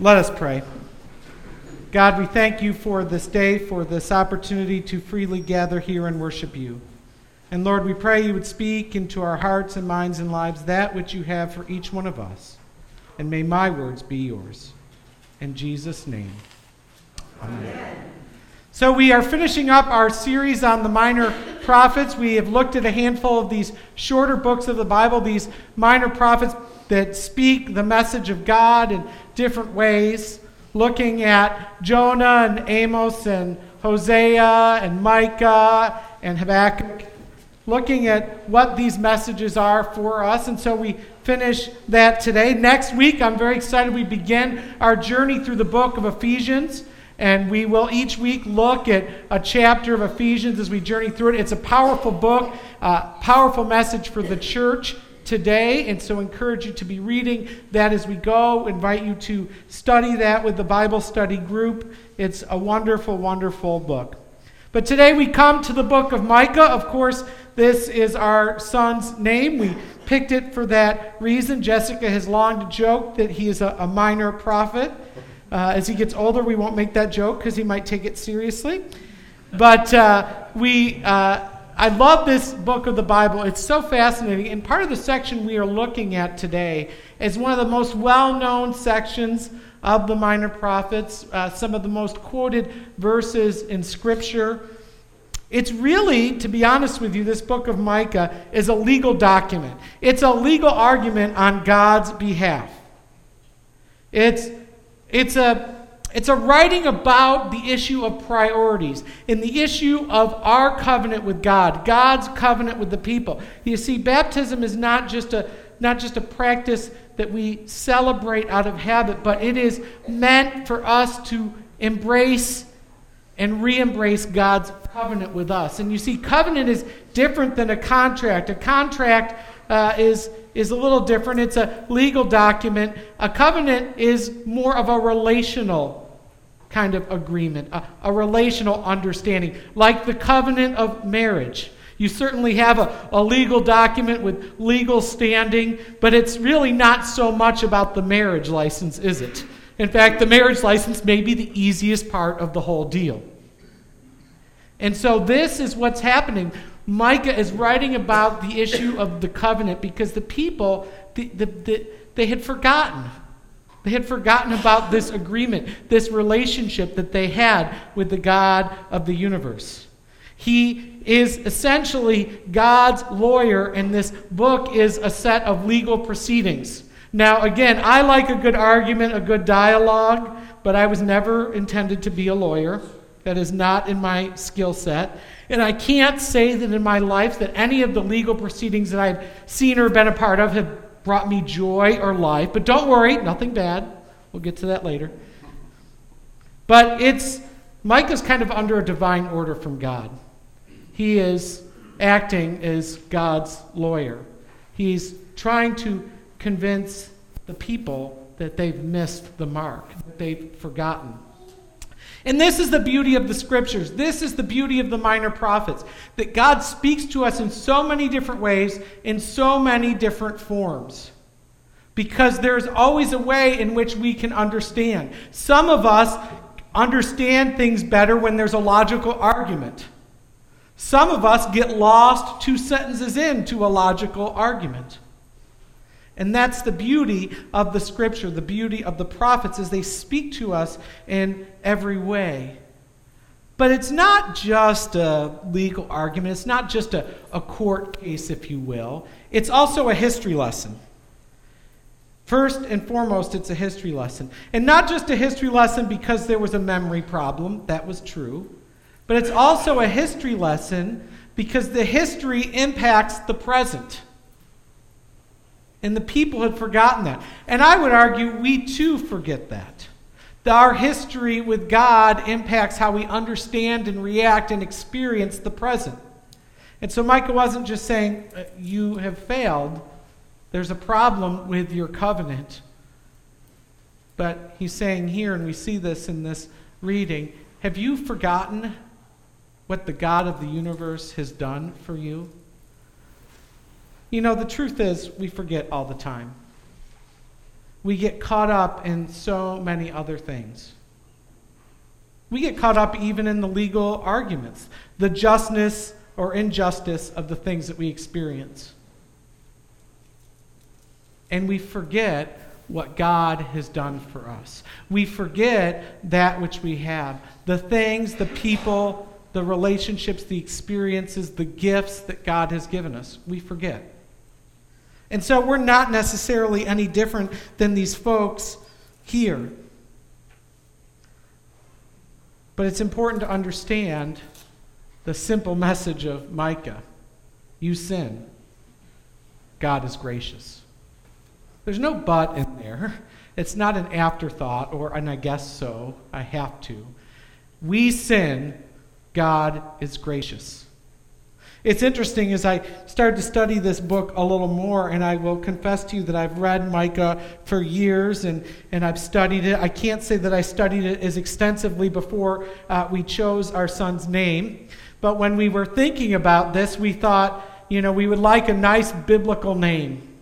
Let us pray. God, we thank you for this day, for this opportunity to freely gather here and worship you. And Lord, we pray you would speak into our hearts and minds and lives that which you have for each one of us. And may my words be yours. In Jesus' name. Amen. So, we are finishing up our series on the minor prophets. We have looked at a handful of these shorter books of the Bible, these minor prophets that speak the message of God in different ways, looking at Jonah and Amos and Hosea and Micah and Habakkuk, looking at what these messages are for us. And so we finish that today. Next week, I'm very excited. We begin our journey through the book of Ephesians. And we will each week look at a chapter of Ephesians as we journey through it. It's a powerful book, uh, powerful message for the church today. And so, encourage you to be reading that as we go. Invite you to study that with the Bible study group. It's a wonderful, wonderful book. But today we come to the book of Micah. Of course, this is our son's name. We picked it for that reason. Jessica has long joked that he is a, a minor prophet. Uh, as he gets older, we won't make that joke because he might take it seriously. But uh, we, uh, I love this book of the Bible. It's so fascinating. And part of the section we are looking at today is one of the most well known sections of the minor prophets, uh, some of the most quoted verses in Scripture. It's really, to be honest with you, this book of Micah is a legal document. It's a legal argument on God's behalf. It's it's a, it's a writing about the issue of priorities and the issue of our covenant with God, God's covenant with the people. You see, baptism is not just a, not just a practice that we celebrate out of habit, but it is meant for us to embrace and re embrace God's covenant with us. And you see, covenant is different than a contract. A contract uh, is, is a little different. It's a legal document. A covenant is more of a relational kind of agreement, a, a relational understanding, like the covenant of marriage. You certainly have a, a legal document with legal standing, but it's really not so much about the marriage license, is it? In fact, the marriage license may be the easiest part of the whole deal. And so, this is what's happening Micah is writing about the issue of the covenant because the people, the, the, the, they had forgotten. They had forgotten about this agreement, this relationship that they had with the God of the universe. He is essentially God's lawyer, and this book is a set of legal proceedings. Now, again, I like a good argument, a good dialogue, but I was never intended to be a lawyer. That is not in my skill set. And I can't say that in my life that any of the legal proceedings that I've seen or been a part of have brought me joy or life. But don't worry, nothing bad. We'll get to that later. But it's Micah's kind of under a divine order from God. He is acting as God's lawyer. He's trying to convince the people that they've missed the mark, that they've forgotten. And this is the beauty of the scriptures. This is the beauty of the minor prophets. That God speaks to us in so many different ways, in so many different forms. Because there's always a way in which we can understand. Some of us understand things better when there's a logical argument. Some of us get lost two sentences into a logical argument. And that's the beauty of the scripture, the beauty of the prophets, as they speak to us in every way. But it's not just a legal argument, it's not just a, a court case, if you will. It's also a history lesson. First and foremost, it's a history lesson. And not just a history lesson because there was a memory problem, that was true, but it's also a history lesson because the history impacts the present. And the people had forgotten that. And I would argue we too forget that. Our history with God impacts how we understand and react and experience the present. And so Micah wasn't just saying, uh, You have failed. There's a problem with your covenant. But he's saying here, and we see this in this reading Have you forgotten what the God of the universe has done for you? You know, the truth is, we forget all the time. we get caught up in so many other things. We get caught up even in the legal arguments, the justness or injustice of the things that we experience. And we forget what God has done for us. We forget that which we have the things, the people, the relationships, the experiences, the gifts that God has given us. We forget. And so we're not necessarily any different than these folks here. But it's important to understand the simple message of Micah you sin, God is gracious. There's no but in there. It's not an afterthought or and I guess so, I have to. We sin, God is gracious. It's interesting as I started to study this book a little more, and I will confess to you that I've read Micah for years and, and I've studied it. I can't say that I studied it as extensively before uh, we chose our son's name, but when we were thinking about this, we thought, you know, we would like a nice biblical name.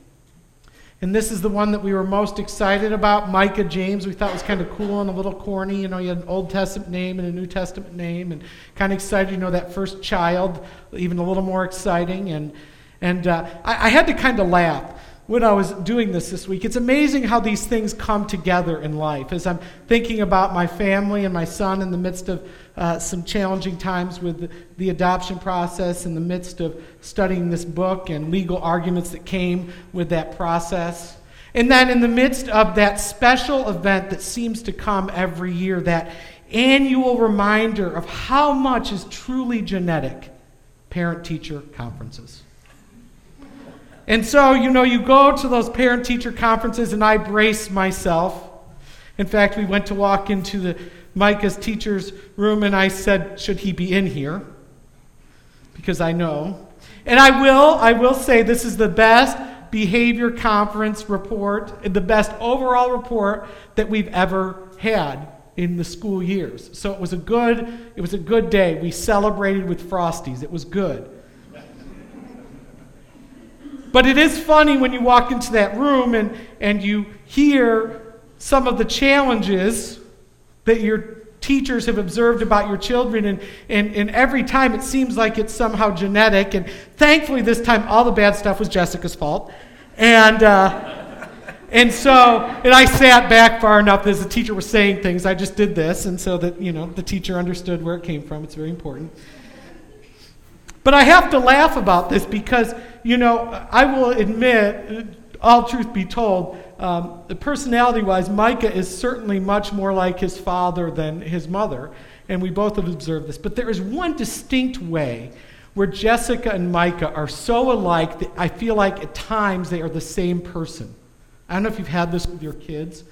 And this is the one that we were most excited about, Micah James. We thought was kind of cool and a little corny. You know, you had an Old Testament name and a New Testament name, and kind of excited. You know, that first child, even a little more exciting. And and uh, I, I had to kind of laugh when I was doing this this week. It's amazing how these things come together in life. As I'm thinking about my family and my son in the midst of uh, some challenging times with the, adoption process, in the midst of studying this book and legal arguments that came with that process. And then in the midst of that special event that seems to come every year, that annual reminder of how much is truly genetic parent teacher conferences. And so, you know, you go to those parent teacher conferences, and I brace myself. In fact, we went to walk into the Micah's teacher's room, and I said, Should he be in here? Because I know. And I will, I will say this is the best behavior conference report, the best overall report that we've ever had in the school years. So it was a good, it was a good day. We celebrated with Frosties. It was good. But it is funny when you walk into that room and, and you hear some of the challenges that your teachers have observed about your children, and, and, and every time it seems like it's somehow genetic. And thankfully, this time, all the bad stuff was Jessica's fault. And. Uh, and so, and I sat back far enough as the teacher was saying things. I just did this, and so that, you know, the teacher understood where it came from. It's very important. But I have to laugh about this because, you know, I will admit, all truth be told, um, personality wise, Micah is certainly much more like his father than his mother. And we both have observed this. But there is one distinct way where Jessica and Micah are so alike that I feel like at times they are the same person. I don't know if you've had this with your kids.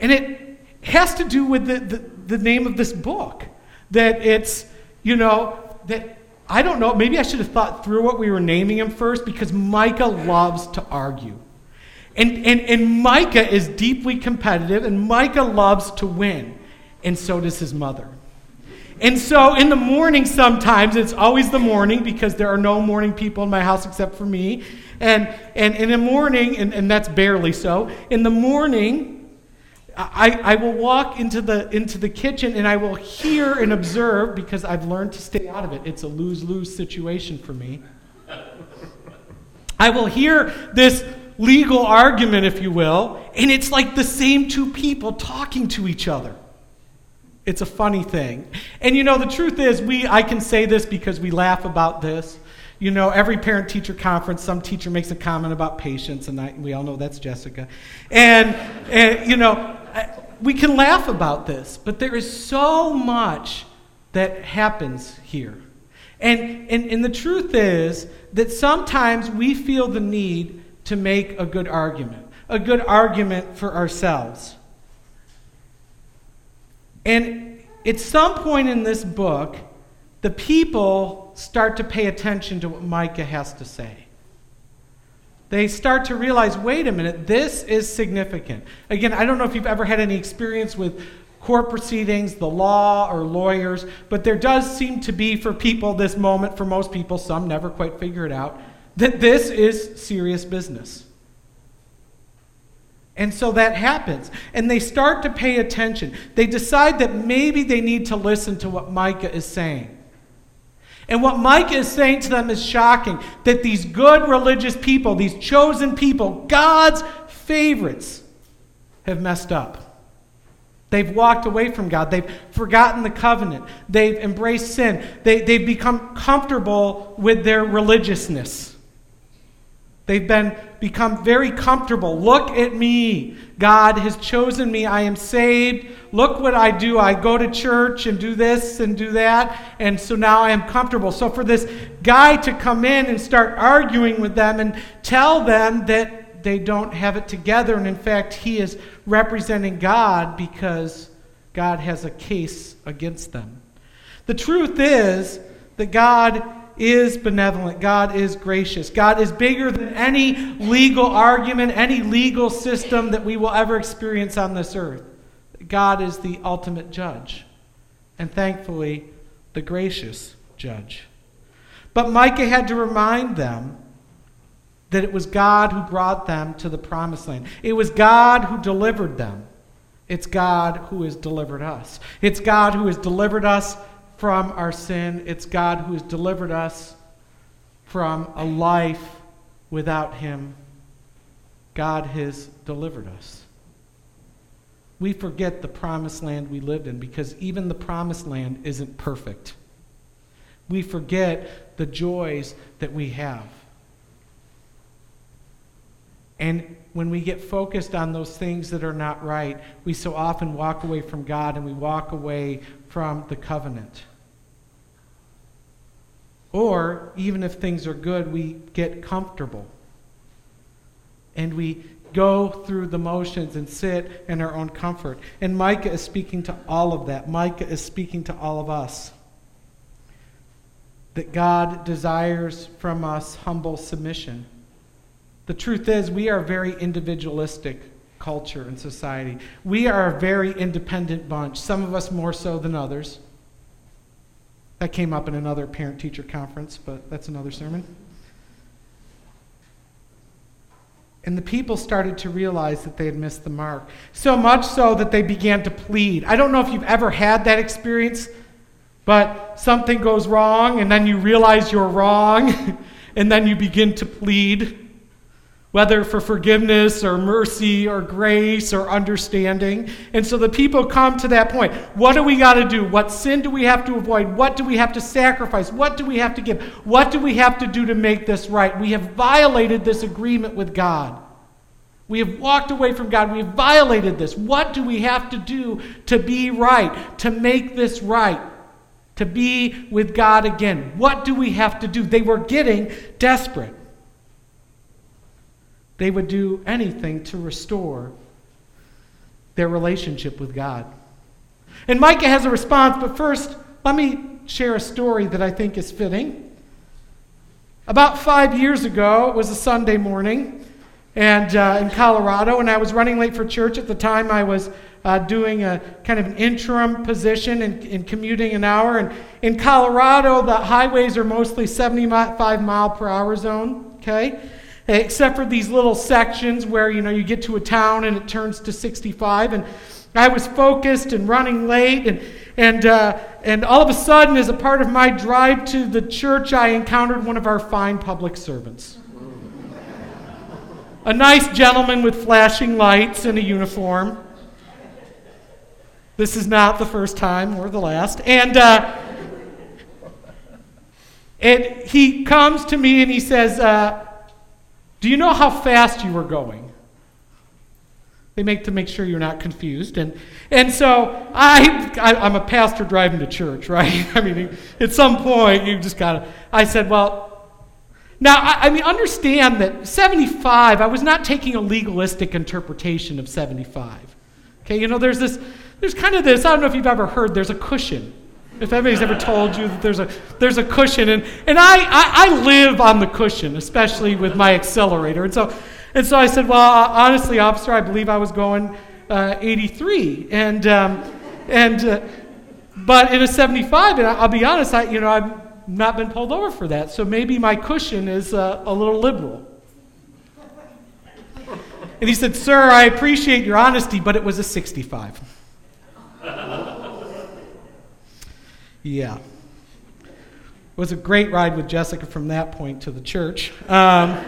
And it has to do with the, the, the name of this book. That it's, you know, that I don't know, maybe I should have thought through what we were naming him first because Micah loves to argue. And, and, and Micah is deeply competitive, and Micah loves to win. And so does his mother. And so in the morning, sometimes, it's always the morning because there are no morning people in my house except for me. And, and in the morning, and, and that's barely so, in the morning, I, I will walk into the, into the kitchen and I will hear and observe because I've learned to stay out of it. It's a lose lose situation for me. I will hear this legal argument, if you will, and it's like the same two people talking to each other. It's a funny thing. And you know, the truth is, we, I can say this because we laugh about this. You know, every parent teacher conference, some teacher makes a comment about patience, and I, we all know that's Jessica. And, and you know, we can laugh about this, but there is so much that happens here. And, and, and the truth is that sometimes we feel the need to make a good argument, a good argument for ourselves. And at some point in this book, the people start to pay attention to what Micah has to say. They start to realize wait a minute, this is significant. Again, I don't know if you've ever had any experience with court proceedings, the law, or lawyers, but there does seem to be for people this moment, for most people, some never quite figure it out, that this is serious business. And so that happens. And they start to pay attention. They decide that maybe they need to listen to what Micah is saying. And what Micah is saying to them is shocking that these good religious people, these chosen people, God's favorites, have messed up. They've walked away from God. They've forgotten the covenant. They've embraced sin. They, they've become comfortable with their religiousness. They've been, become very comfortable. Look at me. God has chosen me. I am saved. Look what I do. I go to church and do this and do that. And so now I am comfortable. So for this guy to come in and start arguing with them and tell them that they don't have it together, and in fact, he is representing God because God has a case against them. The truth is that God is benevolent. God is gracious. God is bigger than any legal argument, any legal system that we will ever experience on this earth. God is the ultimate judge, and thankfully, the gracious judge. But Micah had to remind them that it was God who brought them to the promised land. It was God who delivered them. It's God who has delivered us. It's God who has delivered us from our sin. It's God who has delivered us from a life without Him. God has delivered us. We forget the promised land we lived in because even the promised land isn't perfect. We forget the joys that we have. And when we get focused on those things that are not right, we so often walk away from God and we walk away from the covenant. Or, even if things are good, we get comfortable. And we go through the motions and sit in our own comfort. And Micah is speaking to all of that. Micah is speaking to all of us. That God desires from us humble submission. The truth is, we are a very individualistic culture and society. We are a very independent bunch, some of us more so than others. That came up in another parent teacher conference, but that's another sermon. And the people started to realize that they had missed the mark. So much so that they began to plead. I don't know if you've ever had that experience, but something goes wrong, and then you realize you're wrong, and then you begin to plead whether for forgiveness or mercy or grace or understanding. And so the people come to that point. What do we got to do? What sin do we have to avoid? What do we have to sacrifice? What do we have to give? What do we have to do to make this right? We have violated this agreement with God. We have walked away from God. We have violated this. What do we have to do to be right, to make this right, to be with God again? What do we have to do? They were getting desperate. They would do anything to restore their relationship with God. And Micah has a response, but first, let me share a story that I think is fitting. About five years ago, it was a Sunday morning and uh, in Colorado, and I was running late for church. At the time, I was uh, doing a kind of an interim position and, and commuting an hour. And in Colorado, the highways are mostly 75 mile per hour zone, okay? Except for these little sections where you know you get to a town and it turns to 65 and i was focused and running late. And and uh, and all of a sudden as a part of my drive to the church i encountered one of our fine public servants. A nice gentleman with flashing lights and a uniform. This is not the first time or the last. And uh, and he comes to me and he says uh, do you know how fast you were going? They make to make sure you're not confused. And, and so I, I, am a pastor driving to church, right? I mean, at some point, you just got to. I said, well, now, I, I mean, understand that 75, I was not taking a legalistic interpretation of 75. Okay, you know, there's this, there's kind of this, I don't know if you've ever heard, there's a cushion if anybody's ever told you that there's a, there's a cushion, and, and I, I, I live on the cushion, especially with my accelerator. And so, and so I said, Well, uh, honestly, officer, I believe I was going uh, 83. And, um, and uh, but in a 75, and I'll be honest, I, you know, I've not been pulled over for that. So maybe my cushion is uh, a little liberal. And he said, Sir, I appreciate your honesty, but it was a 65. Yeah. It was a great ride with Jessica from that point to the church. Um,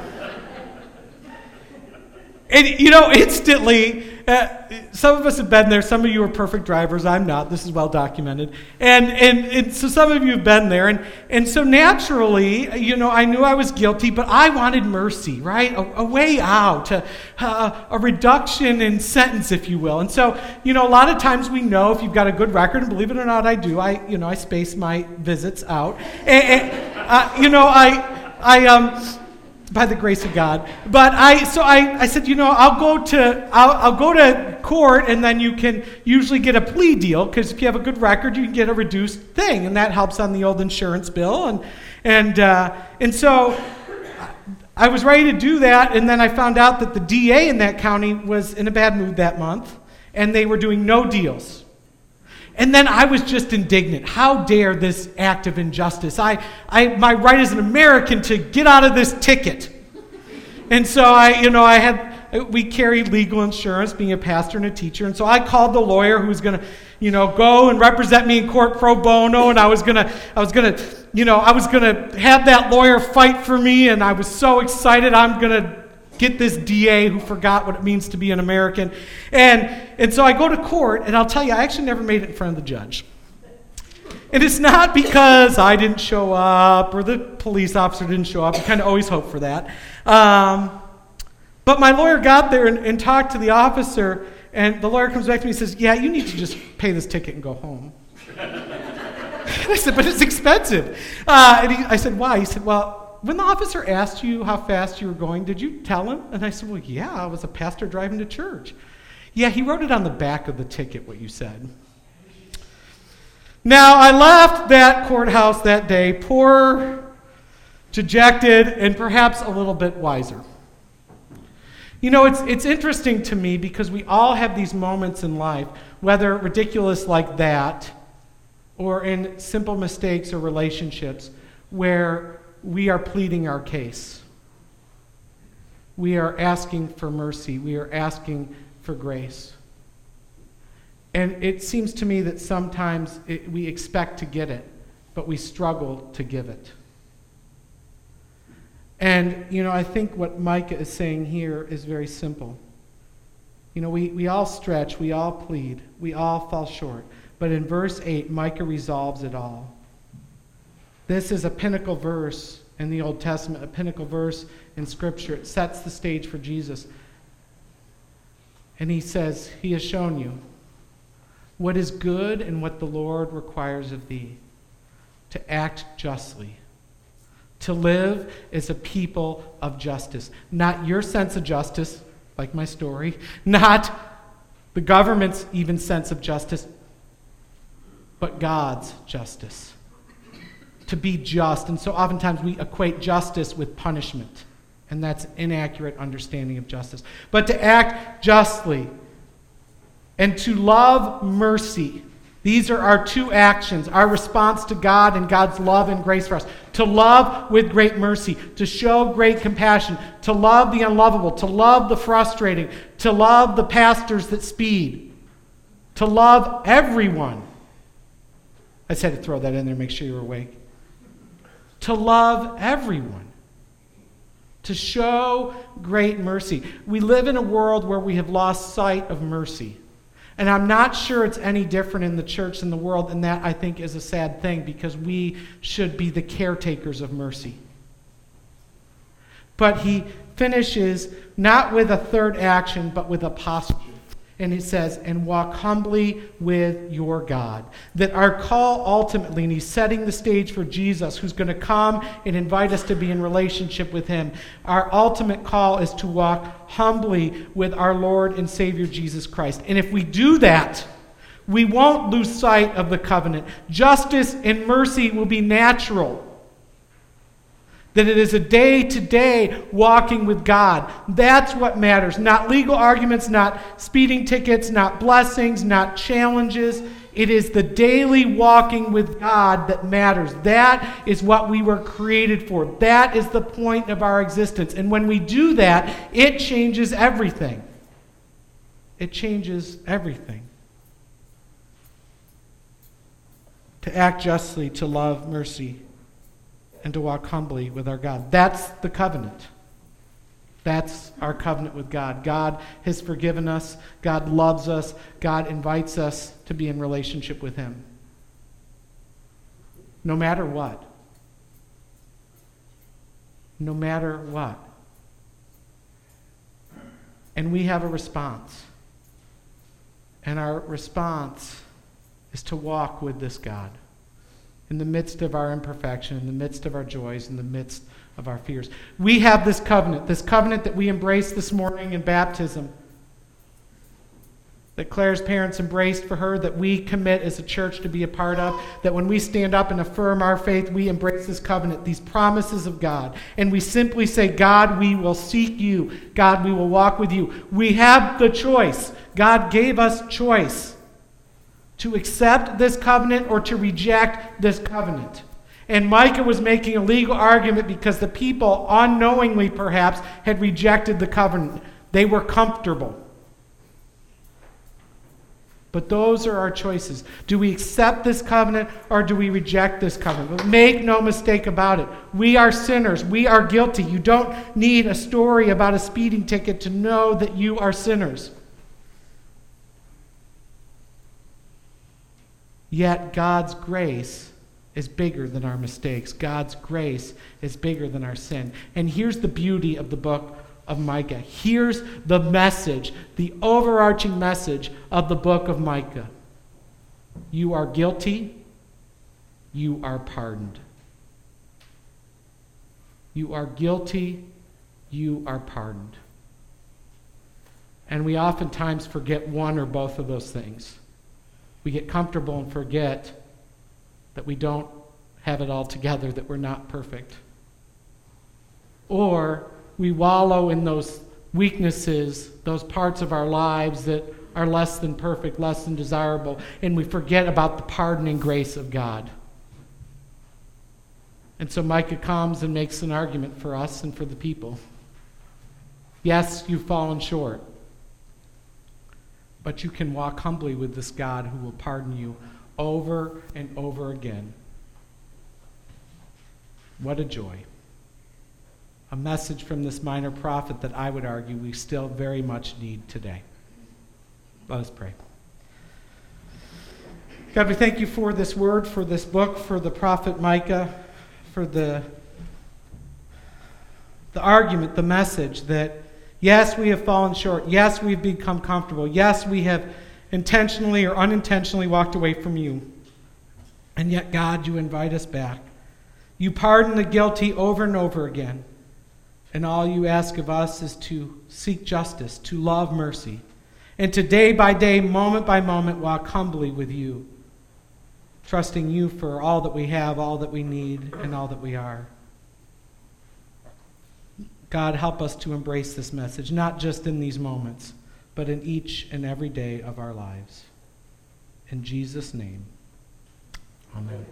and, you know, instantly, uh, some of us have been there. Some of you are perfect drivers. I'm not. This is well documented. And, and, and so some of you have been there. And, and so naturally, you know, I knew I was guilty, but I wanted mercy, right? A, a way out, a, a, reduction in sentence, if you will. And so, you know, a lot of times we know if you've got a good record, and believe it or not, I do. I, you know, I space my visits out. And, and uh, you know, I, I, um, by the grace of God. But I, so I, I said, you know, I'll go to, I'll, I'll go to court, and then you can usually get a plea deal because if you have a good record, you can get a reduced thing, and that helps on the old insurance bill. And and uh, and so. I was ready to do that, and then I found out that the DA in that county was in a bad mood that month, and they were doing no deals. And then I was just indignant. How dare this act of injustice? I, I, my right as an American to get out of this ticket. And so I, you know, I had, we carry legal insurance being a pastor and a teacher. And so I called the lawyer who was going to, you know, go and represent me in court pro bono. And I was going to, I was going to, you know, I was going to have that lawyer fight for me. And I was so excited. I'm going to get this DA who forgot what it means to be an American. And, and so I go to court, and I'll tell you, I actually never made it in front of the judge. And it's not because I didn't show up or the police officer didn't show up. You kind of always hope for that. Um, but my lawyer got there and, and talked to the officer, and the lawyer comes back to me and says, Yeah, you need to just pay this ticket and go home. I said, But it's expensive. Uh, and he, I said, Why? He said, Well, when the officer asked you how fast you were going, did you tell him? And I said, Well, yeah, I was a pastor driving to church. Yeah, he wrote it on the back of the ticket, what you said. Now, I left that courthouse that day poor, dejected, and perhaps a little bit wiser. You know, it's, it's interesting to me because we all have these moments in life, whether ridiculous like that or in simple mistakes or relationships, where we are pleading our case. We are asking for mercy. We are asking for grace. And it seems to me that sometimes it, we expect to get it, but we struggle to give it. And, you know, I think what Micah is saying here is very simple. You know, we, we all stretch, we all plead, we all fall short. But in verse 8, Micah resolves it all. This is a pinnacle verse in the Old Testament, a pinnacle verse in Scripture. It sets the stage for Jesus. And he says, He has shown you what is good and what the Lord requires of thee to act justly, to live as a people of justice. Not your sense of justice, like my story, not the government's even sense of justice, but God's justice to be just. And so oftentimes we equate justice with punishment. And that's inaccurate understanding of justice. But to act justly and to love mercy. These are our two actions, our response to God and God's love and grace for us. To love with great mercy, to show great compassion, to love the unlovable, to love the frustrating, to love the pastors that speed, to love everyone. I just had to throw that in there, make sure you're awake to love everyone, to show great mercy. We live in a world where we have lost sight of mercy. And I'm not sure it's any different in the church than the world, and that I think is a sad thing because we should be the caretakers of mercy. But he finishes not with a third action, but with a posture. And it says, and walk humbly with your God. That our call ultimately, and he's setting the stage for Jesus, who's going to come and invite us to be in relationship with him. Our ultimate call is to walk humbly with our Lord and Savior Jesus Christ. And if we do that, we won't lose sight of the covenant. Justice and mercy will be natural that it is a day to day walking with God. That's what matters. Not legal arguments, not speeding tickets, not blessings, not challenges. It is the daily walking with God that matters. That is what we were created for. That is the point of our existence. And when we do that, it changes everything. it changes everything. To act justly, to love mercy, and to walk humbly with our God. That's the covenant. That's our covenant with God. God has forgiven us. God loves us. God invites us to be in relationship with Him. No matter what. No matter what. And we have a response. And our response is to walk with this God in the midst of our imperfection, in the midst of our joys, in the midst of our fears. We have this covenant, this covenant that we embrace this morning in baptism, that Claire's parents embraced for her, that we commit as a church to be a part of, that when we stand up and affirm our faith, we embrace this covenant, these promises of God. And we simply say, God, we will seek you. God, we will walk with you. We have the choice. God gave us choice to accept this covenant or to reject this covenant. And Micah was making a legal argument because the people, unknowingly perhaps, had rejected the covenant. They were comfortable. But those are our choices. Do we accept this covenant or do we reject this covenant? But make no mistake about it. We are sinners. We are guilty. You don't need a story about a speeding ticket to know that you are sinners. Yet God's grace is bigger than our mistakes. God's grace is bigger than our sin. And here's the beauty of the book of Micah. Here's the message, the overarching message of the book of Micah. You are guilty, you are pardoned. You are guilty, you are pardoned. And we oftentimes forget one or both of those things. We get comfortable and forget that we don't have it all together, that we're not perfect. Or we wallow in those weaknesses, those parts of our lives that are less than perfect, less than desirable, and we forget about the pardoning grace of God. And so Micah comes and makes an argument for us and for the people. Yes, you've fallen short, but you can walk humbly with this God who will pardon you over and over again. What a joy. A message from this minor prophet that I would argue we still very much need today. Let us pray. God, we thank you for this word, for this book, for the prophet Micah, for the, the argument, the message that yes, we have fallen short. Yes, we've become comfortable. Yes, we have intentionally or unintentionally walked away from you. And yet, God, you invite us back. You pardon the guilty over and over again. And all you ask of us is to seek justice, to love mercy, and to day by day, moment by moment, walk humbly with you, trusting you for all that we have, all that we need, and all that we are. God, help us to embrace this message, not just in these moments, but in each and every day of our lives. In Jesus' name, amen.